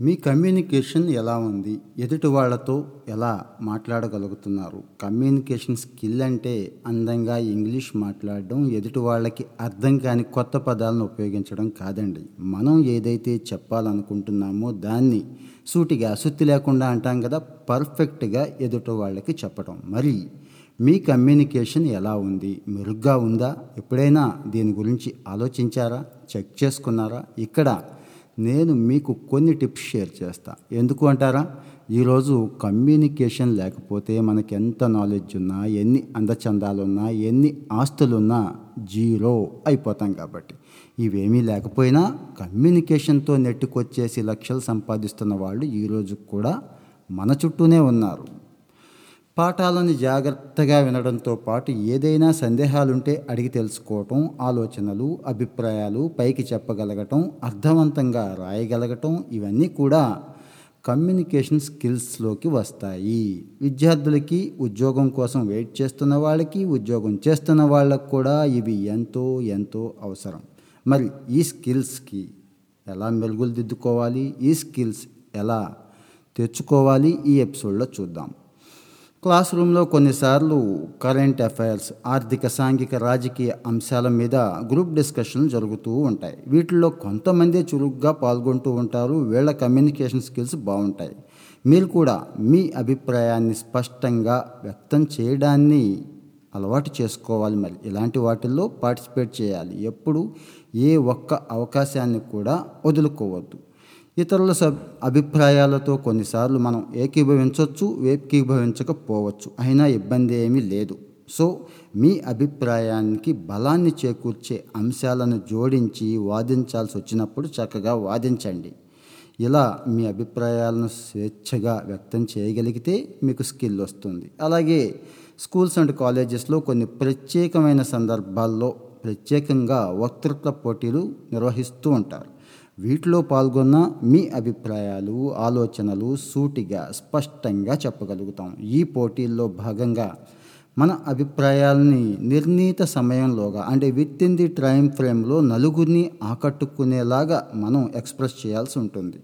మీ communication ఎలా ఉంది? ఎదుటి వాళ్ళతో ఎలా మాట్లాడగలుగుతున్నారు? కమ్యూనికేషన్ స్కిల్ అంటే అందంగా ఇంగ్లీష్ మాట్లాడడం ఎదుటి వాళ్ళకి అర్థం కాని కొత్త పదాలను ఉపయోగించడం కాదండి. మనం ఏదైతే చెప్పాలనుకుంటున్నామో దాన్ని సూటిగా సుత్తి లేకుండా అంటాం కదా పర్ఫెక్ట్గా ఎదుటి వాళ్ళకి చెప్పడం. మరి మీ కమ్యూనికేషన్ ఎలా ఉంది? మెరుగ్గా ఉందా? ఎప్పుడైనా దీని గురించి ఆలోచించారా? చెక్ చేసుకున్నారా? ఇక్కడ నేను మీకు కొన్ని టిప్స్ షేర్ చేస్తా. ఎందుకు అంటారా? ఈరోజు కమ్యూనికేషన్ లేకపోతే మనకి ఎంత నాలెడ్జ్ ఉన్నా ఎన్ని అందచందాలున్నా ఎన్ని ఆస్తులున్నా జీరో అయిపోతాం కాబట్టి. ఇవేమీ లేకపోయినా కమ్యూనికేషన్తో నెట్టుకొచ్చేసి లక్షలు సంపాదిస్తున్న వాళ్ళు ఈరోజు కూడా మన చుట్టూనే ఉన్నారు. పాఠాలను జాగ్రత్తగా వినడంతో పాటు ఏదైనా సందేహాలుంటే అడిగి తెలుసుకోవటం ఆలోచనలు అభిప్రాయాలు పైకి చెప్పగలగటం అర్థవంతంగా రాయగలగటం ఇవన్నీ కూడా కమ్యూనికేషన్ స్కిల్స్లోకి వస్తాయి. విద్యార్థులకి ఉద్యోగం కోసం వెయిట్ చేస్తున్న వాళ్ళకి ఉద్యోగం చేస్తున్న వాళ్ళకు కూడా ఇవి ఎంతో ఎంతో అవసరం. మరి ఈ స్కిల్స్కి ఎలా మెరుగులు దిద్దుకోవాలి? ఈ స్కిల్స్ ఎలా తెచ్చుకోవాలి? ఈ ఎపిసోడ్లో చూద్దాం. క్లాస్ రూమ్లో కొన్నిసార్లు కరెంట్ అఫైర్స్ ఆర్థిక సాంఘిక రాజకీయ అంశాల మీద గ్రూప్ డిస్కషన్లు జరుగుతూ ఉంటాయి. వీటిల్లో కొంతమంది చురుగ్గా పాల్గొంటూ ఉంటారు. వీళ్ళ కమ్యూనికేషన్ స్కిల్స్ బాగుంటాయి. మీరు కూడా మీ అభిప్రాయాన్ని స్పష్టంగా వ్యక్తం చేయడాన్ని అలవాటు చేసుకోవాలి మరి. ఇలాంటి వాటిల్లో పార్టిసిపేట్ చేయాలి. ఎప్పుడు ఏ ఒక్క అవకాశాన్ని కూడా వదులుకోవద్దు. ఇతరుల సబ్ అభిప్రాయాలతో కొన్నిసార్లు మనం ఏకీభవించవచ్చు ఏకీభవించకపోవచ్చు అయినా ఇబ్బంది ఏమీ లేదు. సో మీ అభిప్రాయానికి బలాన్ని చేకూర్చే అంశాలను జోడించి వాదించాల్సి వచ్చినప్పుడు చక్కగా వాదించండి. ఇలా మీ అభిప్రాయాలను స్వేచ్ఛగా వ్యక్తం చేయగలిగితే మీకు స్కిల్ వస్తుంది. అలాగే స్కూల్స్ అండ్ కాలేజెస్లో కొన్ని ప్రత్యేకమైన సందర్భాల్లో ప్రత్యేకంగా వక్తృత్వ పోటీలు నిర్వహిస్తూ ఉంటారు. వీటిలో పాల్గొన్న మీ అభిప్రాయాలు ఆలోచనలు సూటిగా స్పష్టంగా చెప్పగలుగుతాం. ఈ పోటీల్లో భాగంగా మన అభిప్రాయాల్ని నిర్ణీత సమయంలోగా అంటే విత్ ఇన్ ది టైం ఫ్రేమ్లో నలుగురిని ఆకట్టుకునేలాగా మనం ఎక్స్ప్రెస్ చేయాల్సి ఉంటుంది.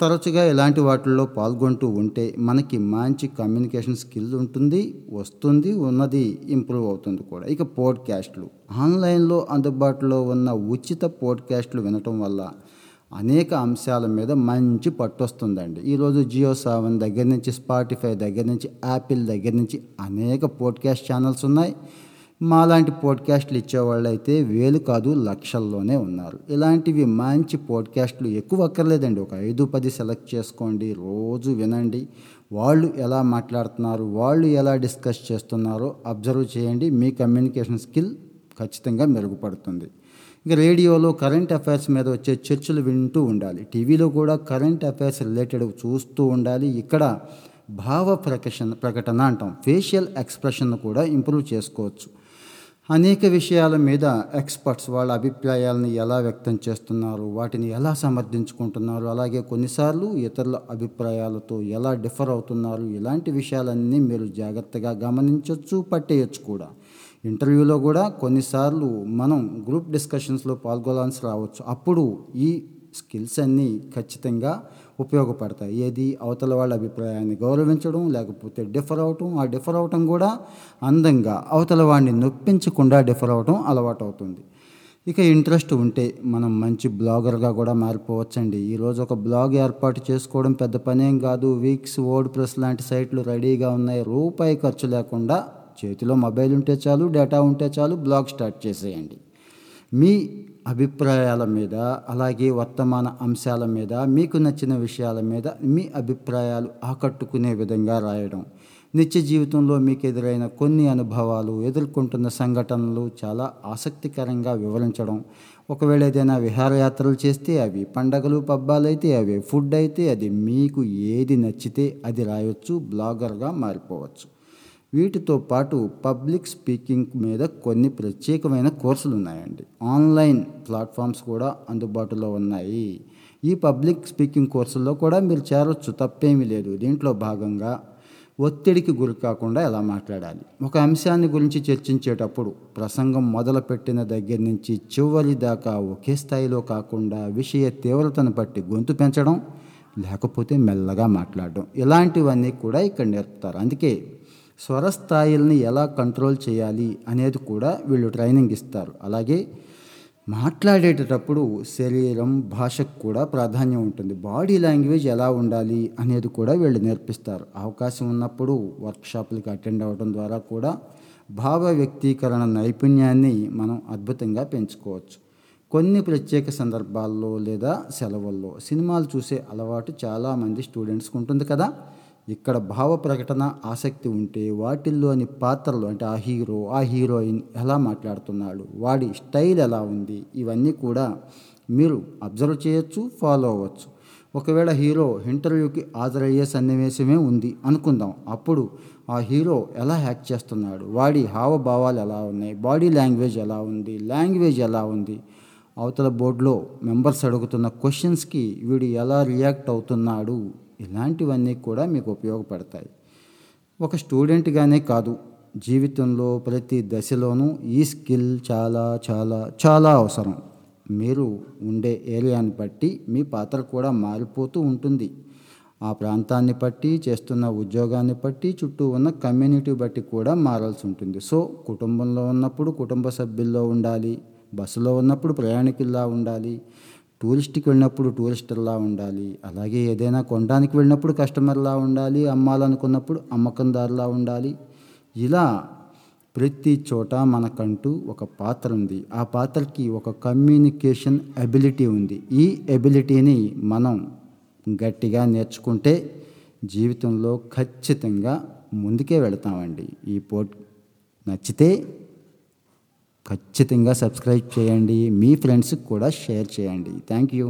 తరచుగా ఇలాంటి వాటిల్లో పాల్గొంటూ ఉంటే మనకి మంచి కమ్యూనికేషన్ స్కిల్ ఉంటుంది వస్తుంది ఉన్నది ఇంప్రూవ్ అవుతుంది కూడా. ఇక పోడ్కాస్ట్లు. ఆన్లైన్లో అందుబాటులో ఉన్న ఉచిత పోడ్కాస్ట్లు వినటం వల్ల అనేక అంశాల మీద మంచి పట్టు వస్తుందండి ఈరోజు జియో సెవెన్ దగ్గర నుంచి స్పాటిఫై దగ్గర నుంచి యాపిల్ దగ్గర నుంచి అనేక పోడ్కాస్ట్ ఛానల్స్ ఉన్నాయి. మాలాంటి పోడ్కాస్ట్లు ఇచ్చేవాళ్ళు అయితే వేలు కాదు లక్షల్లోనే ఉన్నారు. ఇలాంటివి మంచి పోడ్కాస్ట్లు ఎక్కువ అక్కర్లేదండి. ఒక ఐదు పది సెలెక్ట్ చేసుకోండి రోజు వినండి. వాళ్ళు ఎలా మాట్లాడుతున్నారు వాళ్ళు ఎలా డిస్కస్ చేస్తున్నారో అబ్జర్వ్ చేయండి. మీ కమ్యూనికేషన్ స్కిల్ ఖచ్చితంగా మెరుగుపడుతుంది. ఇంకా రేడియోలో కరెంట్ అఫైర్స్ మీద వచ్చే చర్చలు వింటూ ఉండాలి. టీవీలో కూడా కరెంట్ అఫైర్స్ రిలేటెడ్ చూస్తూ ఉండాలి. ఇక్కడ భావ ప్రకటన ప్రకటన అంటాం. ఫేషియల్ ఎక్స్ప్రెషన్ కూడా ఇంప్రూవ్ చేసుకోవచ్చు. అనేక విషయాల మీద ఎక్స్పర్ట్స్ వాళ్ళ అభిప్రాయాలను ఎలా వ్యక్తం చేస్తున్నారు వాటిని ఎలా సమర్థించుకుంటున్నారు అలాగే కొన్నిసార్లు ఇతరుల అభిప్రాయాలతో ఎలా డిఫర్ అవుతున్నారు ఇలాంటి విషయాలన్నీ మీరు జాగ్రత్తగా గమనించవచ్చు పట్టేయచ్చు కూడా. ఇంటర్వ్యూలో కూడా కొన్నిసార్లు మనం గ్రూప్ డిస్కషన్స్లో పాల్గొనాల్సి రావచ్చు. అప్పుడు ఈ స్కిల్స్ అన్నీ ఖచ్చితంగా ఉపయోగపడతాయి. ఏది అవతల వాళ్ళ అభిప్రాయాన్ని గౌరవించడం లేకపోతే డిఫర్ అవటం ఆ డిఫర్ అవటం కూడా అందంగా అవతల వాడిని నొప్పించకుండా డిఫర్ అవటం అలవాటు అవుతుంది ఇక ఇంట్రెస్ట్ ఉంటే మనం మంచి బ్లాగర్గా కూడా మారిపోవచ్చండి. ఈరోజు ఒక బ్లాగ్ ఏర్పాటు చేసుకోవడం పెద్ద పనేం కాదు. వీక్స్ వర్డ్ ప్రెస్ లాంటి సైట్లు రెడీగా ఉన్నాయి. రూపాయి ఖర్చు లేకుండా చేతిలో మొబైల్ ఉంటే చాలు డేటా ఉంటే చాలు బ్లాగ్ స్టార్ట్ చేసేయండి. మీ అభిప్రాయాల మీద అలాగే వర్తమాన అంశాల మీద మీకు నచ్చిన విషయాల మీద మీ అభిప్రాయాలు ఆకట్టుకునే విధంగా రాయడం. నిత్య జీవితంలో మీకు ఎదురైన కొన్ని అనుభవాలు ఎదుర్కొంటున్న సంఘటనలు చాలా ఆసక్తికరంగా వివరించడం. ఒకవేళ ఏదైనా విహారయాత్రలు చేస్తే అవి పండగలు పబ్బాలు అయితే అవి ఫుడ్ అయితే అది మీకు ఏది నచ్చితే అది రాయొచ్చు బ్లాగర్గా మారిపోవచ్చు. వీటితో పాటు పబ్లిక్ స్పీకింగ్ మీద కొన్ని ప్రత్యేకమైన కోర్సులు ఉన్నాయండి. ఆన్లైన్ ప్లాట్ఫామ్స్ కూడా అందుబాటులో ఉన్నాయి. ఈ పబ్లిక్ స్పీకింగ్ కోర్సుల్లో కూడా మీరు చేరొచ్చు తప్పేమీ లేదు. దీంట్లో భాగంగా ఒత్తిడికి గురి కాకుండా ఎలా మాట్లాడాలి? ఒక అంశాన్ని గురించి చర్చించేటప్పుడు ప్రసంగం మొదలుపెట్టిన దగ్గర నుంచి చివరి దాకా ఒకే స్థాయిలో కాకుండా విషయ తీవ్రతను బట్టి గొంతు పెంచడం లేకపోతే మెల్లగా మాట్లాడడం ఇలాంటివన్నీ కూడా ఇక్కడ నేర్పుతారు. అందుకే స్వరస్థాయిల్ని ఎలా కంట్రోల్ చేయాలి అనేది కూడా వీళ్ళు ట్రైనింగ్ ఇస్తారు. అలాగే మాట్లాడేటప్పుడు శరీరం భాషకు కూడా ప్రాధాన్యం ఉంటుంది. బాడీ లాంగ్వేజ్ ఎలా ఉండాలి అనేది కూడా వీళ్ళు నేర్పిస్తారు. అవకాశం ఉన్నప్పుడు వర్క్షాప్లకు అటెండ్ అవ్వడం ద్వారా కూడా భావ వ్యక్తీకరణ నైపుణ్యాన్ని మనం అద్భుతంగా పెంచుకోవచ్చు. కొన్ని ప్రత్యేక సందర్భాల్లో లేదా సెలవుల్లో సినిమాలు చూసే అలవాటు చాలామంది స్టూడెంట్స్కి ఉంటుంది కదా. ఇక్కడ భావ ప్రకటన ఆసక్తి ఉంటే వాటిల్లోని పాత్రలు అంటే ఆ హీరో ఆ హీరోయిన్ ఎలా మాట్లాడుతున్నాడు వాడి స్టైల్ ఎలా ఉంది ఇవన్నీ కూడా మీరు అబ్జర్వ్ చేయొచ్చు ఫాలో అవ్వచ్చు. ఒకవేళ హీరో ఇంటర్వ్యూకి హాజరయ్యే సన్నివేశమే ఉంది అనుకుందాం. అప్పుడు ఆ హీరో ఎలా యాక్ట్ చేస్తున్నాడు వాడి హావభావాలు ఎలా ఉన్నాయి బాడీ లాంగ్వేజ్ ఎలా ఉంది లాంగ్వేజ్ ఎలా ఉంది అవతల బోర్డులో మెంబర్స్ అడుగుతున్న క్వశ్చన్స్కి వీడు ఎలా రియాక్ట్ అవుతున్నాడు. ఇలాంటివన్నీ కూడా మీకు ఉపయోగపడతాయి. ఒక స్టూడెంట్గానే కాదు జీవితంలో ప్రతి దశలోనూ ఈ స్కిల్ చాలా చాలా చాలా అవసరం. మీరు ఉండే ఏరియాని బట్టి మీ పాత్ర కూడా మారిపోతూ ఉంటుంది. ఆ ప్రాంతాన్ని బట్టి చేస్తున్న ఉద్యోగాన్ని బట్టి చుట్టూ ఉన్న కమ్యూనిటీ బట్టి కూడా మారాల్సి ఉంటుంది. సో కుటుంబంలో ఉన్నప్పుడు కుటుంబ సభ్యుల్లో ఉండాలి బస్సులో ఉన్నప్పుడు ప్రయాణికుల్లా ఉండాలి టూరిస్ట్కి వెళ్ళినప్పుడు టూరిస్టర్లా ఉండాలి అలాగే ఏదైనా కొనడానికి వెళ్ళినప్పుడు కస్టమర్లా ఉండాలి అమ్మాలనుకున్నప్పుడు అమ్మకందారులా ఉండాలి. ఇలా ప్రతి చోట మనకంటూ ఒక పాత్ర ఉంది. ఆ పాత్రకి ఒక కమ్యూనికేషన్ అబిలిటీ ఉంది. ఈ ఎబిలిటీని మనం గట్టిగా నేర్చుకుంటే జీవితంలో ఖచ్చితంగా ముందుకే వెళతామండి. ఈ పోట్ నచ్చితే ఖచ్చితంగా సబ్స్క్రైబ్ చేయండి. మీ ఫ్రెండ్స్కి కూడా షేర్ చేయండి. Thank you